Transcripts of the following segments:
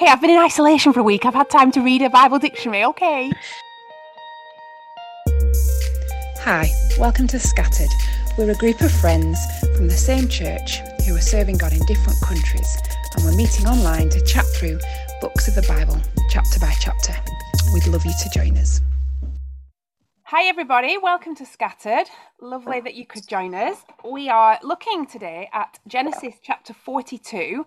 Okay, I've been in isolation for a week. I've had time to read a Bible dictionary. Okay. Hi, welcome to Scattered. We're a group of friends from the same church who are serving God in different countries, and we're meeting online to chat through books of the Bible, chapter by chapter. We'd love you to join us. Hi, everybody. Welcome to Scattered. Lovely that you could join us. We are looking today at Genesis chapter 42,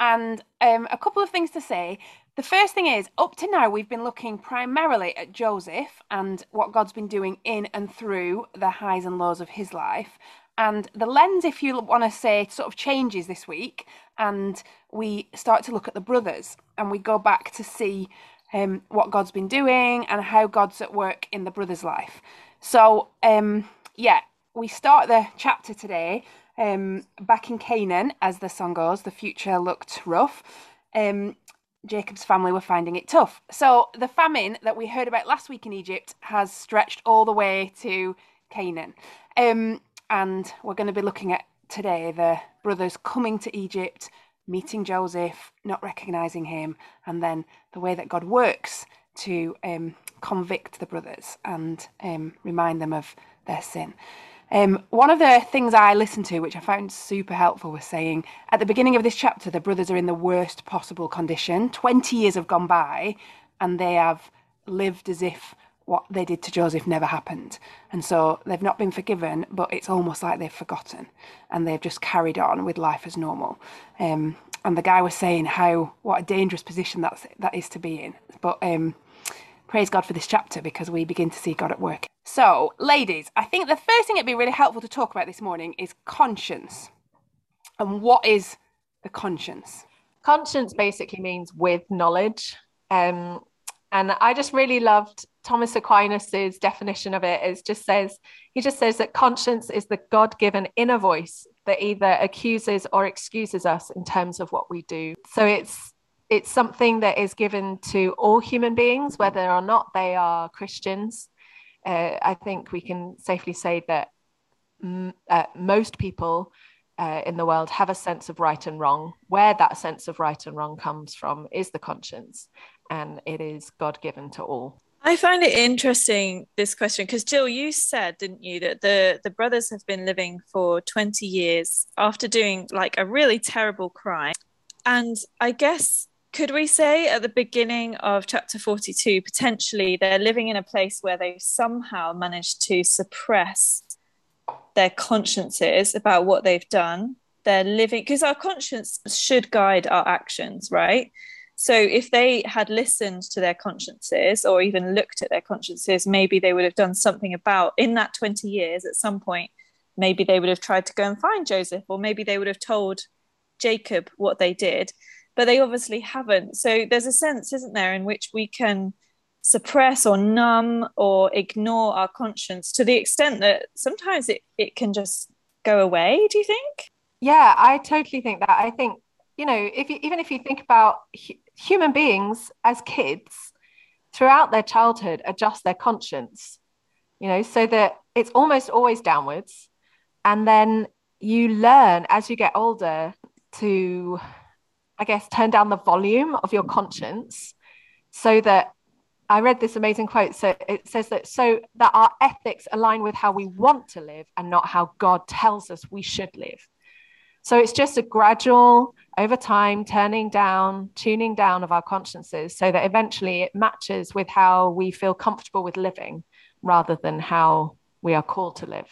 and um, a couple of things to say. The first thing is, up to now, we've been looking primarily at Joseph and what God's been doing in and through the highs and lows of his life. And the lens, if you want to say, sort of changes this week, and we start to look at the brothers and we go back to see um, what God's been doing and how God's at work in the brother's life. So, um, yeah, we start the chapter today um, back in Canaan, as the song goes. The future looked rough. Um, Jacob's family were finding it tough. So, the famine that we heard about last week in Egypt has stretched all the way to Canaan. Um, and we're going to be looking at today the brothers coming to Egypt meeting Joseph, not recognizing him, and then the way that God works to um, convict the brothers and um, remind them of their sin. Um, one of the things I listened to, which I found super helpful, was saying at the beginning of this chapter, the brothers are in the worst possible condition. 20 years have gone by, and they have lived as if what they did to Joseph never happened. And so they've not been forgiven, but it's almost like they've forgotten and they've just carried on with life as normal. Um, and the guy was saying how what a dangerous position that's that is to be in. But um, praise God for this chapter because we begin to see God at work. So, ladies, I think the first thing it'd be really helpful to talk about this morning is conscience. And what is the conscience? Conscience basically means with knowledge. Um, and I just really loved Thomas Aquinas's definition of it. It just says he just says that conscience is the God-given inner voice that either accuses or excuses us in terms of what we do. So it's it's something that is given to all human beings, whether or not they are Christians. Uh, I think we can safely say that m- uh, most people uh, in the world have a sense of right and wrong. Where that sense of right and wrong comes from is the conscience, and it is God given to all. I find it interesting this question because Jill, you said, didn't you, that the the brothers have been living for 20 years after doing like a really terrible crime. And I guess could we say at the beginning of chapter 42 potentially they're living in a place where they've somehow managed to suppress their consciences about what they've done. They're living because our conscience should guide our actions, right? So if they had listened to their consciences or even looked at their consciences, maybe they would have done something about in that 20 years at some point. Maybe they would have tried to go and find Joseph, or maybe they would have told Jacob what they did, but they obviously haven't. So there's a sense, isn't there, in which we can suppress or numb or ignore our conscience to the extent that sometimes it, it can just go away. Do you think? Yeah, I totally think that. I think you know, if you, even if you think about human beings as kids throughout their childhood adjust their conscience, you know, so that it's almost always downwards. And then you learn as you get older to, I guess, turn down the volume of your mm-hmm. conscience so that I read this amazing quote. So it says that so that our ethics align with how we want to live and not how God tells us we should live. So it's just a gradual, over time, turning down, tuning down of our consciences so that eventually it matches with how we feel comfortable with living rather than how we are called to live.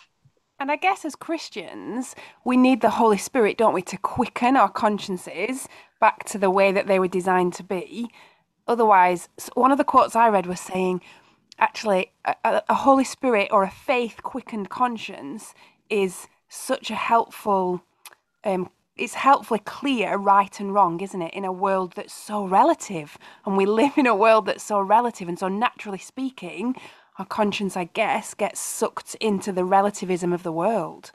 And I guess as Christians, we need the Holy Spirit, don't we, to quicken our consciences back to the way that they were designed to be. Otherwise, one of the quotes I read was saying, actually, a, a Holy Spirit or a faith quickened conscience is such a helpful um, it's helpfully clear right and wrong, isn't it, in a world that's so relative. And we live in a world that's so relative. And so, naturally speaking, our conscience, I guess, gets sucked into the relativism of the world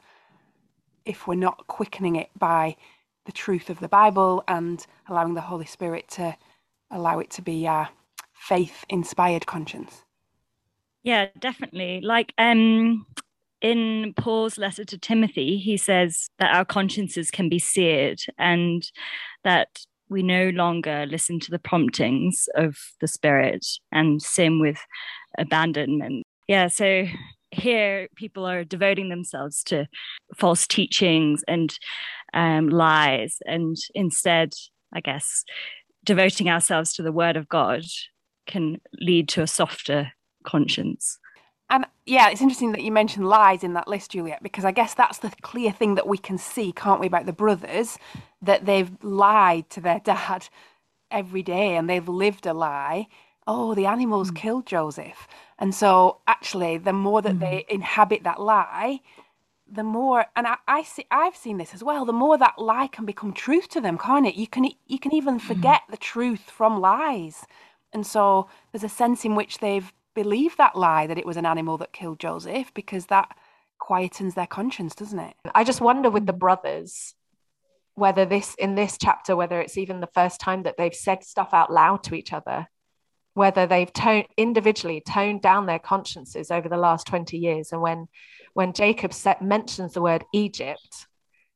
if we're not quickening it by the truth of the Bible and allowing the Holy Spirit to allow it to be our faith inspired conscience. Yeah, definitely. Like, um, in Paul's letter to Timothy, he says that our consciences can be seared and that we no longer listen to the promptings of the spirit and sin with abandonment. Yeah, so here people are devoting themselves to false teachings and um, lies, and instead, I guess, devoting ourselves to the word of God can lead to a softer conscience. And yeah, it's interesting that you mentioned lies in that list, Juliet, because I guess that's the clear thing that we can see, can't we, about the brothers, that they've lied to their dad every day and they've lived a lie. Oh, the animals mm. killed Joseph. And so actually, the more that mm. they inhabit that lie, the more and I, I see I've seen this as well, the more that lie can become truth to them, can't it? You can you can even mm. forget mm. the truth from lies. And so there's a sense in which they've believed that lie that it was an animal that killed Joseph because that quietens their conscience, doesn't it? I just wonder with the brothers whether this in this chapter whether it's even the first time that they've said stuff out loud to each other whether they've toned individually toned down their consciences over the last 20 years and when when jacob set, mentions the word egypt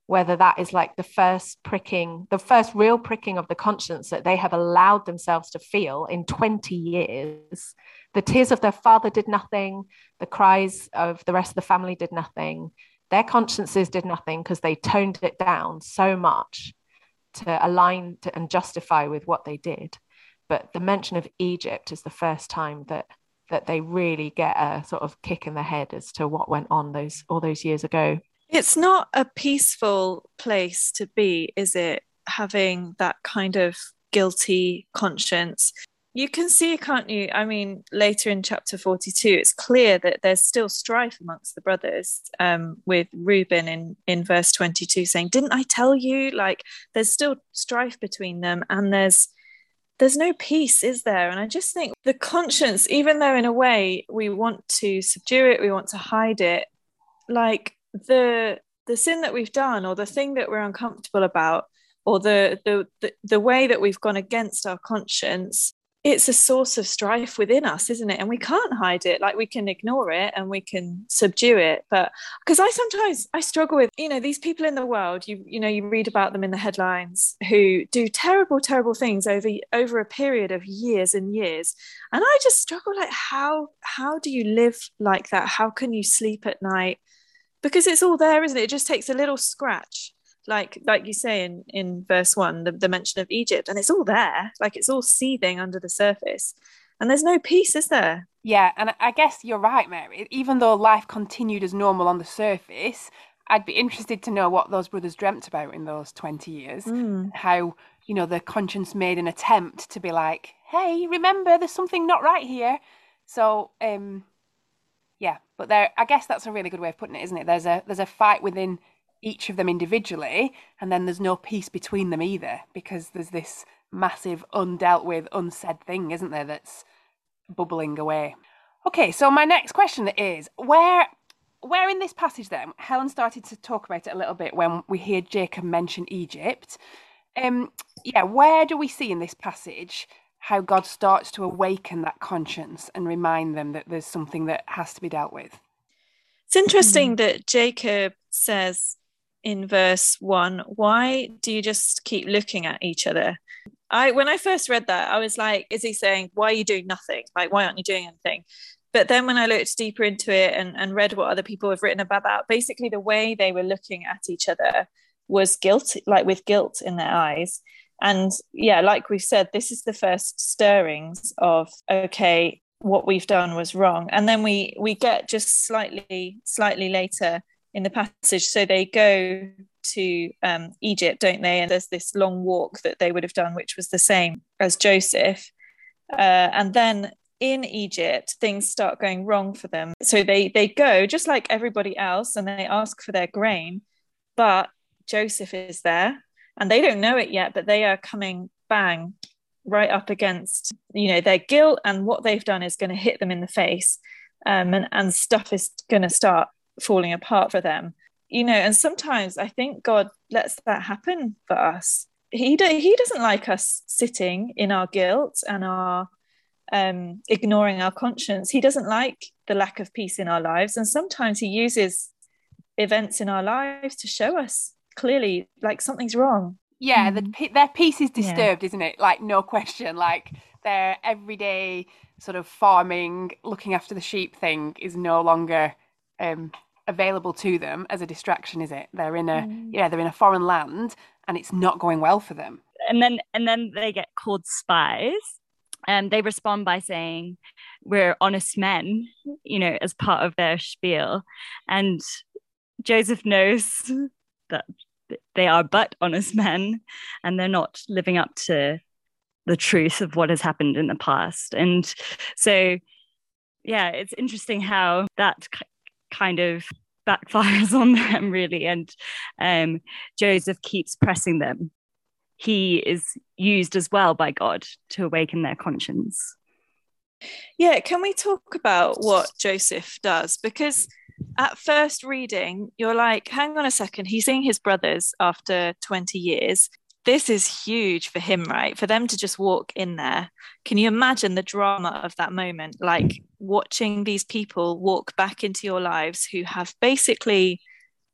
whether that is like the first pricking, the first real pricking of the conscience that they have allowed themselves to feel in 20 years. The tears of their father did nothing, the cries of the rest of the family did nothing. Their consciences did nothing because they toned it down so much to align to, and justify with what they did. But the mention of Egypt is the first time that that they really get a sort of kick in the head as to what went on those all those years ago. It's not a peaceful place to be, is it? Having that kind of guilty conscience. You can see, can't you? I mean, later in chapter 42, it's clear that there's still strife amongst the brothers, um, with Reuben in, in verse 22 saying, Didn't I tell you? Like, there's still strife between them, and there's there's no peace, is there? And I just think the conscience, even though in a way we want to subdue it, we want to hide it, like the the sin that we've done or the thing that we're uncomfortable about or the the the, the way that we've gone against our conscience it's a source of strife within us isn't it? And we can't hide it. Like we can ignore it and we can subdue it. But because i sometimes i struggle with you know these people in the world you you know you read about them in the headlines who do terrible terrible things over over a period of years and years. And i just struggle like how how do you live like that? How can you sleep at night? Because it's all there, isn't it? It just takes a little scratch, like like you say in in verse one, the, the mention of Egypt, and it's all there, like it's all seething under the surface, and there's no peace, is there? Yeah, and I guess you're right, Mary. Even though life continued as normal on the surface, I'd be interested to know what those brothers dreamt about in those 20 years. Mm. How, you know, the conscience made an attempt to be like, hey, remember, there's something not right here. So, um, yeah, but there, I guess that's a really good way of putting it, isn't it? There's a there's a fight within each of them individually, and then there's no peace between them either, because there's this massive undealt with, unsaid thing, isn't there? That's bubbling away. Okay, so my next question is where where in this passage then Helen started to talk about it a little bit when we hear Jacob mention Egypt. Um, yeah, where do we see in this passage how God starts to awaken that conscience and remind them that there's something that has to be dealt with. It's interesting that Jacob says in verse 1, why do you just keep looking at each other? I when I first read that, I was like, is he saying, why are you doing nothing? Like, why aren't you doing anything? But then when I looked deeper into it and, and read what other people have written about that, basically the way they were looking at each other was guilt, like with guilt in their eyes and yeah like we've said this is the first stirrings of okay what we've done was wrong and then we we get just slightly slightly later in the passage. So they go to um, egypt don't they? And there's this long walk that they would have done which was the same as joseph. Uh, and then in egypt things start going wrong for them. So they they go just like everybody else and they ask for their grain but joseph is there and they don't know it yet but they are coming bang right up against you know their guilt and what they've done is going to hit them in the face um, and, and stuff is going to start falling apart for them you know and sometimes i think god lets that happen for us he do, he doesn't like us sitting in our guilt and our um, ignoring our conscience he doesn't like the lack of peace in our lives and sometimes he uses events in our lives to show us clearly like something's wrong yeah, mm. the, their peace is disturbed, yeah. isn't it? Like no question. Like their everyday sort of farming, looking after the sheep thing is no longer um, available to them as a distraction, is it? They're in a mm. yeah, they're in a foreign land, and it's not going well for them. And then and then they get called spies, and they respond by saying, "We're honest men," you know, as part of their spiel, and Joseph knows that they are but honest men and they're not living up to the truth of what has happened in the past. And so, yeah, it's interesting how that kind of backfires on them, really. And um, Joseph keeps pressing them. He is used as well by God to awaken their conscience. Yeah, can we talk about what Joseph does? Because at first reading, you're like, hang on a second, he's seeing his brothers after 20 years. This is huge for him, right? For them to just walk in there. Can you imagine the drama of that moment? Like watching these people walk back into your lives who have basically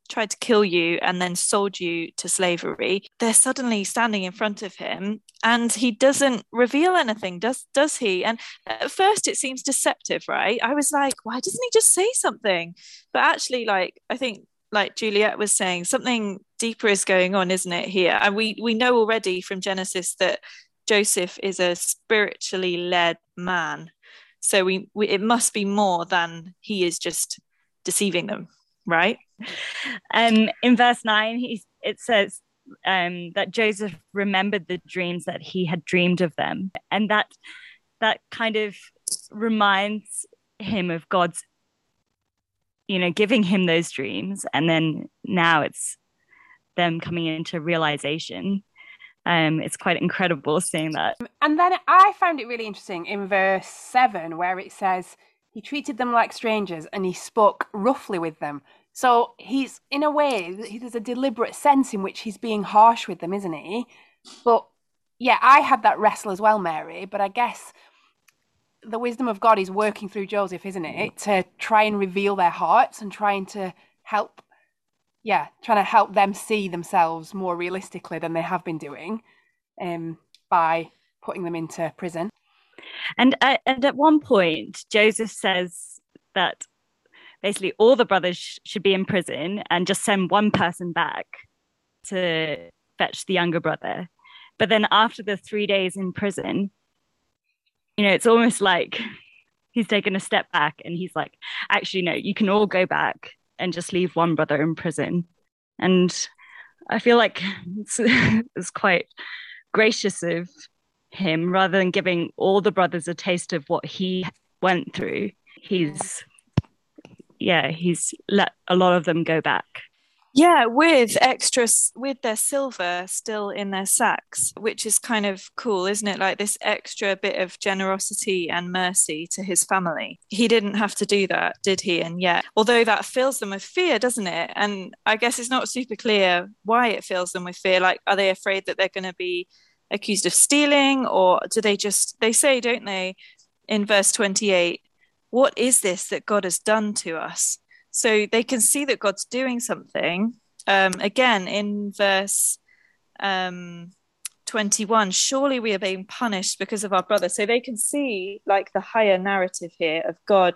tried to kill you and then sold you to slavery they're suddenly standing in front of him and he doesn't reveal anything does does he? And at first it seems deceptive right? I was like why doesn't he just say something? But actually like i think like juliet was saying something deeper is going on isn't it here? And we we know already from genesis that joseph is a spiritually led man so we, we it must be more than he is just deceiving them right? Um, in verse 9, he, it says um, that Joseph remembered the dreams that he had dreamed of them. And that, that kind of reminds him of God's, you know, giving him those dreams. And then now it's them coming into realization. Um, it's quite incredible seeing that. And then I found it really interesting in verse 7 where it says, he treated them like strangers and he spoke roughly with them. So he's, in a way, there's a deliberate sense in which he's being harsh with them, isn't he? But yeah, I had that wrestle as well, Mary. But I guess the wisdom of God is working through Joseph, isn't it? To try and reveal their hearts and trying to help, yeah, trying to help them see themselves more realistically than they have been doing um, by putting them into prison. And uh, and at one point, Joseph says that basically all the brothers sh- should be in prison and just send one person back to fetch the younger brother. But then after the three days in prison, you know, it's almost like he's taken a step back and he's like, actually, no, you can all go back and just leave one brother in prison. And I feel like it's, it's quite gracious of him rather than giving all the brothers a taste of what he went through he's yeah he's let a lot of them go back yeah with extras with their silver still in their sacks which is kind of cool isn't it? Like this extra bit of generosity and mercy to his family. He didn't have to do that did he and yet although that fills them with fear doesn't it? And i guess it's not super clear why it fills them with fear. Like are they afraid that they're going to be accused of stealing or do they just they say don't they in verse 28 what is this that god has done to us so they can see that god's doing something um, again in verse um, 21 surely we are being punished because of our brother so they can see like the higher narrative here of god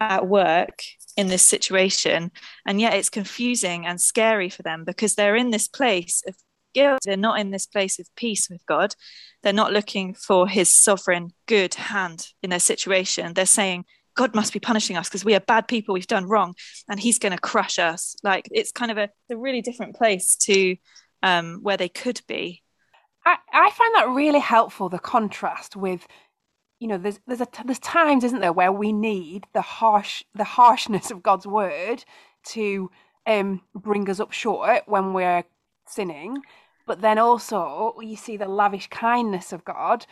at work in this situation and yet it's confusing and scary for them because they're in this place of guilt. They're not in this place of peace with God. They're not looking for his sovereign good hand in their situation. They're saying, God must be punishing us because we are bad people, we've done wrong, and he's going to crush us. Like it's kind of a, a really different place to um, where they could be. I, I find that really helpful, the contrast with you know there's there's a there's times isn't there where we need the harsh the harshness of God's word to um bring us up short when we're sinning but then also you see the lavish kindness of God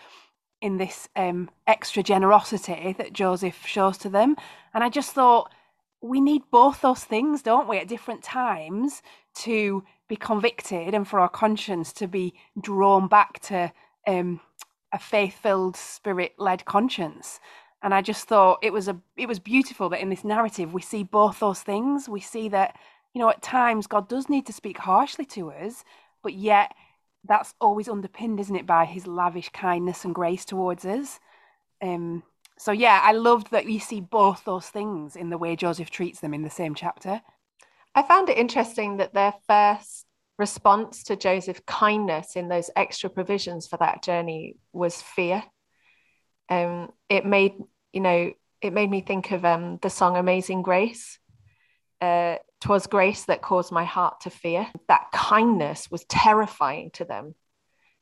in this um, extra generosity that Joseph shows to them. And I just thought we need both those things, don't we, at different times to be convicted and for our conscience to be drawn back to um, a faith-filled, spirit-led conscience. And I just thought it was a it was beautiful that in this narrative we see both those things. We see that you know at times God does need to speak harshly to us, but yet that's always underpinned, isn't it, by his lavish kindness and grace towards us. Um, so yeah, I loved that you see both those things in the way Joseph treats them in the same chapter. I found it interesting that their first response to Joseph's kindness in those extra provisions for that journey was fear. Um, it made you know it made me think of um, the song Amazing Grace. Uh, Twas grace that caused my heart to fear. That kindness was terrifying to them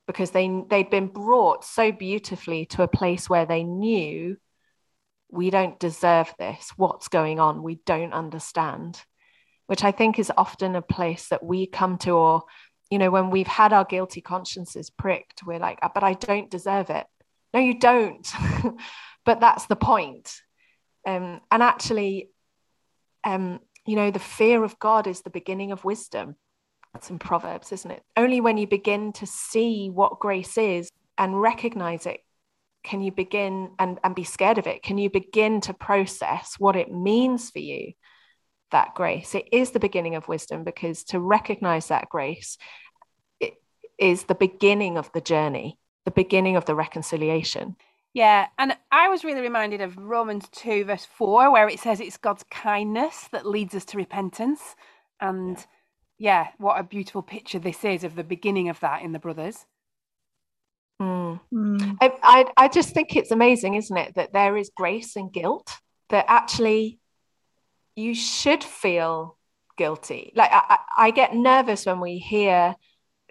because they they'd been brought so beautifully to a place where they knew we don't deserve this. What's going on? We don't understand. Which I think is often a place that we come to, or you know, when we've had our guilty consciences pricked, we're like, ah, but I don't deserve it. No, you don't. but that's the point. Um, and actually, um, you know, the fear of God is the beginning of wisdom. That's in Proverbs, isn't it? Only when you begin to see what grace is and recognize it can you begin and, and be scared of it. Can you begin to process what it means for you, that grace? It is the beginning of wisdom because to recognize that grace is the beginning of the journey, the beginning of the reconciliation. Yeah, and I was really reminded of Romans 2, verse 4, where it says it's God's kindness that leads us to repentance. And yeah, what a beautiful picture this is of the beginning of that in the brothers. Mm. Mm. I, I, I just think it's amazing, isn't it, that there is grace and guilt, that actually you should feel guilty. Like, I, I get nervous when we hear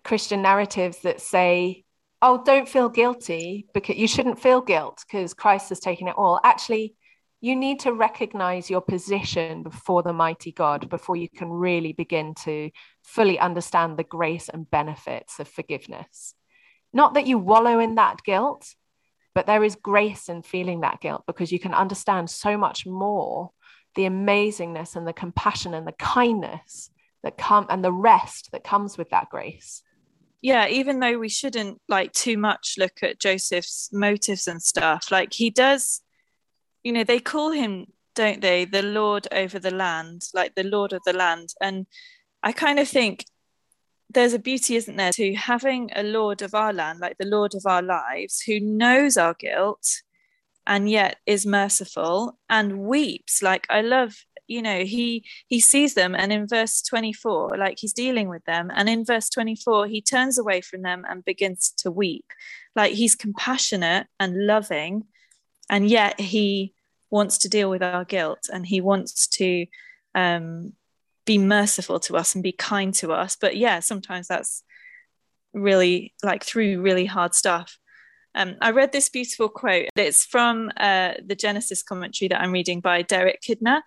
Christian narratives that say, oh, don't feel guilty because you shouldn't feel guilt because Christ has taken it all. Actually, you need to recognize your position before the mighty God before you can really begin to fully understand the grace and benefits of forgiveness. Not that you wallow in that guilt, but there is grace in feeling that guilt because you can understand so much more the amazingness and the compassion and the kindness that come and the rest that comes with that grace yeah even though we shouldn't like too much look at joseph's motives and stuff like he does you know they call him don't they the lord over the land like the lord of the land. And i kind of think there's a beauty isn't there to having a lord of our land like the lord of our lives who knows our guilt and yet is merciful and weeps. Like i love you know he he sees them and in verse 24 like he's dealing with them and in verse 24 he turns away from them and begins to weep. Like he's compassionate and loving and yet he wants to deal with our guilt and he wants to um, be merciful to us and be kind to us. But yeah sometimes that's really like through really hard stuff. Um, I read this beautiful quote. It's from uh, the Genesis commentary that I'm reading by Derek Kidner,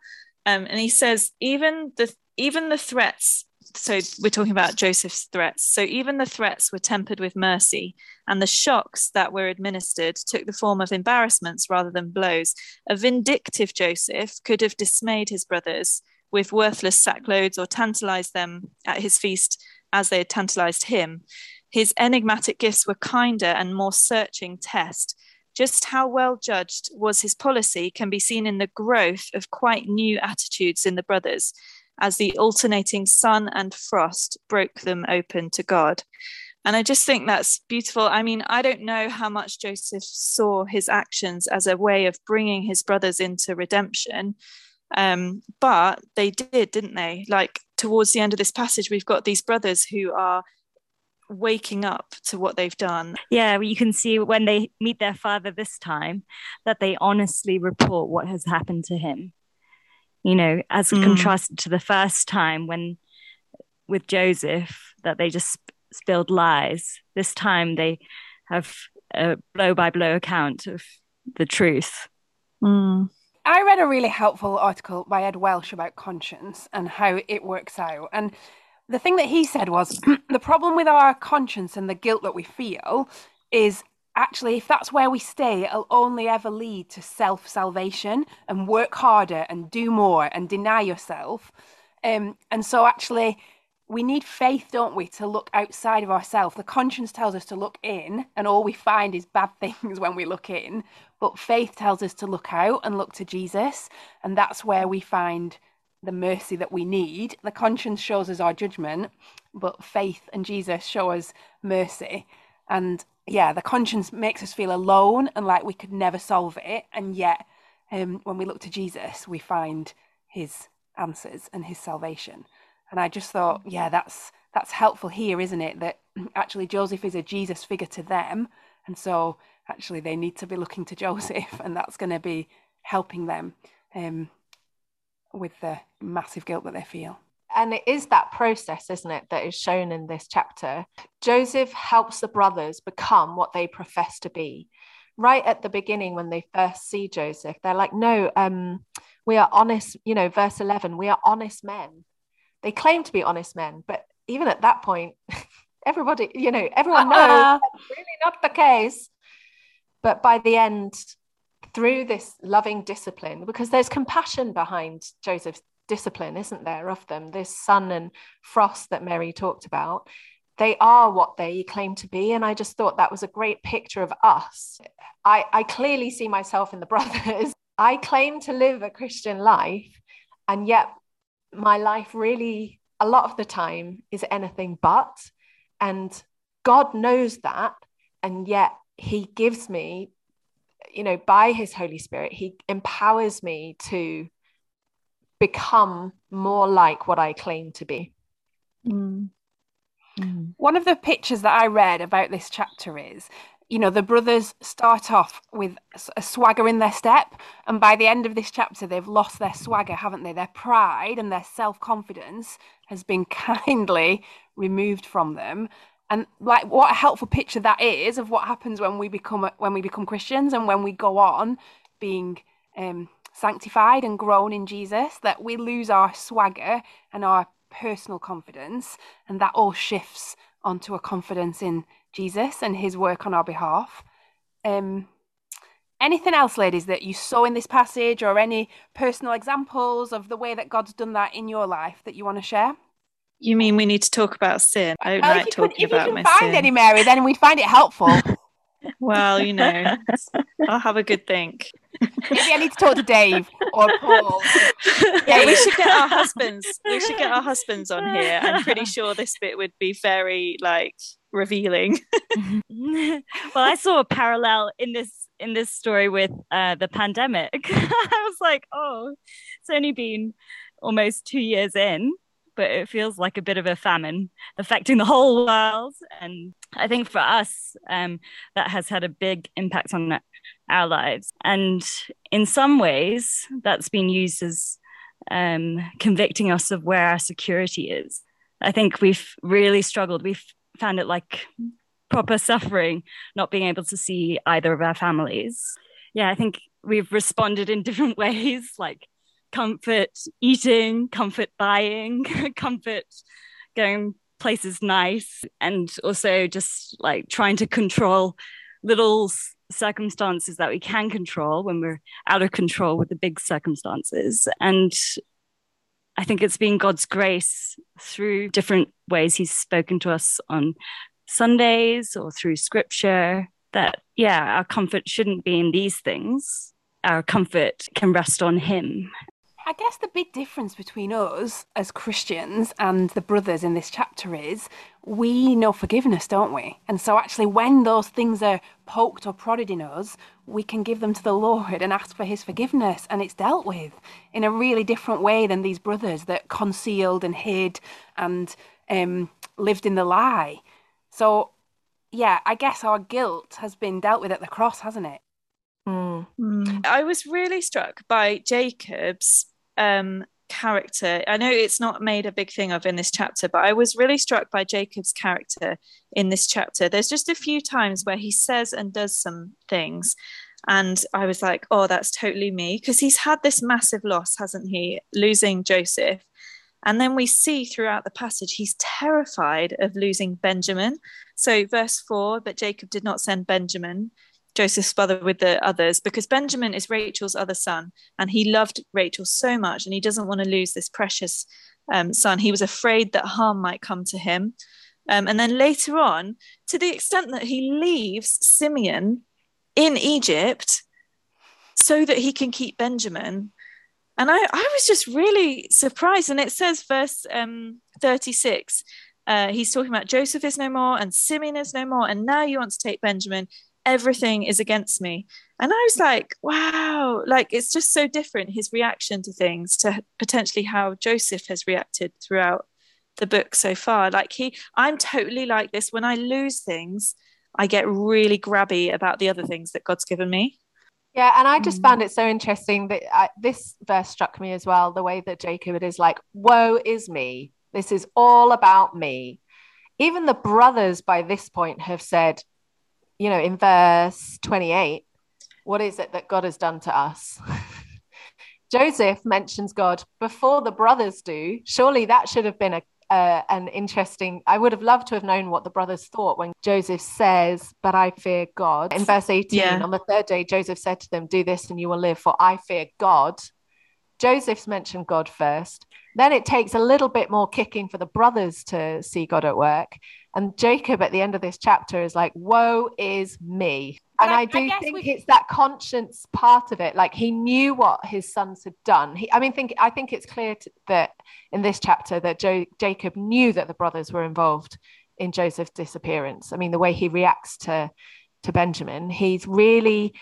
um, and he says even the even the threats. So we're talking about Joseph's threats. So even the threats were tempered with mercy, and the shocks that were administered took the form of embarrassments rather than blows. A vindictive Joseph could have dismayed his brothers with worthless sackloads or tantalized them at his feast as they had tantalized him. His enigmatic gifts were kinder and more searching test. Just how well judged was his policy can be seen in the growth of quite new attitudes in the brothers as the alternating sun and frost broke them open to God. And I just think that's beautiful. I mean, I don't know how much Joseph saw his actions as a way of bringing his brothers into redemption, um, but they did, didn't they? Like towards the end of this passage, we've got these brothers who are waking up to what they've done. Yeah, you can see when they meet their father this time that they honestly report what has happened to him. You know, as mm. contrasted to the first time when with Joseph that they just spilled lies. This time they have a blow by blow account of the truth. Mm. I read a really helpful article by Ed Welch about conscience and how it works out. And the thing that he said was the problem with our conscience and the guilt that we feel is actually if that's where we stay it'll only ever lead to self-salvation and work harder and do more and deny yourself. Um, and so actually we need faith don't we to look outside of ourselves. The conscience tells us to look in and all we find is bad things when we look in. But faith tells us to look out and look to jesus and that's where we find the mercy that we need. The conscience shows us our judgment, but faith and Jesus show us mercy. And yeah, the conscience makes us feel alone and like we could never solve it. And yet, um, when we look to Jesus, we find his answers and his salvation. And I just thought, yeah, that's that's helpful here, isn't it? That actually Joseph is a Jesus figure to them, and so actually they need to be looking to Joseph, and that's going to be helping them um, with the massive guilt that they feel. And it is that process, isn't it, that is shown in this chapter. Joseph helps the brothers become what they profess to be. Right at the beginning, when they first see Joseph, they're like, no, um, we are honest, you know, verse 11, we are honest men. They claim to be honest men, but even at that point, everybody, you know, everyone knows uh-uh. that's really not the case. But by the end, through this loving discipline, because there's compassion behind Joseph's discipline, isn't there, of them, this sun and frost that Mary talked about. They are what they claim to be. And I just thought that was a great picture of us. I, I clearly see myself in the brothers. I claim to live a Christian life, and yet my life really, a lot of the time, is anything but. And God knows that. And yet He gives me, you know, by His Holy Spirit, He empowers me to become more like what I claim to be. Mm. Mm. One of the pictures that I read about this chapter is you know, the brothers start off with a swagger in their step, and by the end of this chapter, they've lost their swagger, haven't they? Their pride and their self confidence has been kindly removed from them. And like, what a helpful picture that is of what happens when we become when we become Christians and when we go on being um, sanctified and grown in Jesus. That we lose our swagger and our personal confidence, and that all shifts onto a confidence in Jesus and his work on our behalf. Um, anything else, ladies, that you saw in this passage or any personal examples of the way that God's done that in your life that you want to share? You mean we need to talk about sin? I don't oh, like talking could, about my sin. If you find any, Mary, then we'd find it helpful. well, you know, I'll have a good think. Maybe I need to talk to Dave or Paul. Yeah, we should get our husbands. We should get our husbands on here. I'm pretty sure this bit would be very like revealing. well, I saw a parallel in this in this story with uh, the pandemic. I was like, oh, it's only been almost two years in, but it feels like a bit of a famine affecting the whole world. And I think for us, um, that has had a big impact on our lives. And in some ways, that's been used as um, convicting us of where our security is. I think we've really struggled. We've found it like proper suffering not being able to see either of our families. Yeah, I think we've responded in different ways, like comfort eating, comfort buying, comfort going places nice, and also just like trying to control little circumstances that we can control when we're out of control with the big circumstances. And I think it's been God's grace through different ways He's spoken to us on Sundays or through scripture that, yeah, our comfort shouldn't be in these things. Our comfort can rest on Him I guess the big difference between us as Christians and the brothers in this chapter is we know forgiveness, don't we? And so, actually, when those things are poked or prodded in us, we can give them to the Lord and ask for His forgiveness, and it's dealt with in a really different way than these brothers that concealed and hid and um, lived in the lie. So, yeah, I guess our guilt has been dealt with at the cross, hasn't it? Mm. I was really struck by Jacob's um, character. I know it's not made a big thing of in this chapter, but I was really struck by Jacob's character in this chapter. There's just a few times where he says and does some things. And I was like, oh, that's totally me. Because he's had this massive loss, hasn't he? Losing Joseph. And then we see throughout the passage, he's terrified of losing Benjamin. So, verse four, but Jacob did not send Benjamin Joseph's brother with the others because Benjamin is Rachel's other son and he loved Rachel so much and he doesn't want to lose this precious um, son. He was afraid that harm might come to him. Um, and then later on, to the extent that he leaves Simeon in Egypt so that he can keep Benjamin. And I, I was just really surprised. And it says, verse um, 36, uh, he's talking about Joseph is no more and Simeon is no more. And now you want to take Benjamin. Everything is against me. And I was like, wow, like it's just so different his reaction to things to potentially how Joseph has reacted throughout the book so far. Like he, I'm totally like this. When I lose things, I get really grabby about the other things that God's given me. Yeah, and I just mm. found it so interesting that I, this verse struck me as well. The way that Jacob is like, "Woe is me! This is all about me." Even the brothers by this point have said, you know, in verse twenty-eight, what is it that God has done to us? Joseph mentions God before the brothers do. Surely that should have been a uh, an interesting. I would have loved to have known what the brothers thought when Joseph says, But I fear God. In verse 18, yeah. on the third day, Joseph said to them, Do this and you will live, for I fear God. Joseph's mentioned God first. Then it takes a little bit more kicking for the brothers to see God at work. And Jacob at the end of this chapter is like, Woe is me. And, I, I, do I think we... it's that conscience part of it. Like he knew what his sons had done. He, I mean, think I think it's clear to, that in this chapter that jo- Jacob knew that the brothers were involved in Joseph's disappearance. I mean, the way he reacts to to Benjamin, he's really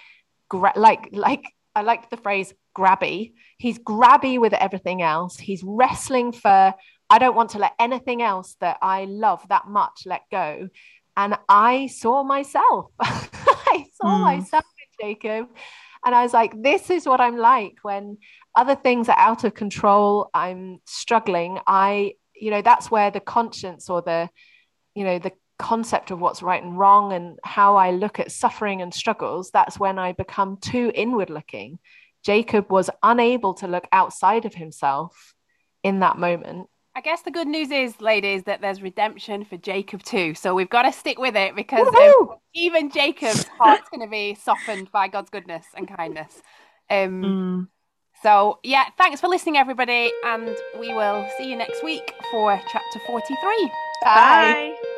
gra- like like I like the phrase grabby. He's grabby with everything else. He's wrestling for, I don't want to let anything else that I love that much let go. And I saw myself. I saw mm. myself in Jacob. And I was like, this is what I'm like when other things are out of control. I'm struggling. I, you know, that's where the conscience or the, you know, the concept of what's right and wrong and how I look at suffering and struggles, that's when I become too inward looking. Jacob was unable to look outside of himself in that moment. I guess the good news is, ladies, that there's redemption for Jacob too. So we've got to stick with it because um, even Jacob's heart's going to be softened by God's goodness and kindness. Um, mm. So, yeah, thanks for listening, everybody. And we will see you next week for chapter 43. Bye. Bye.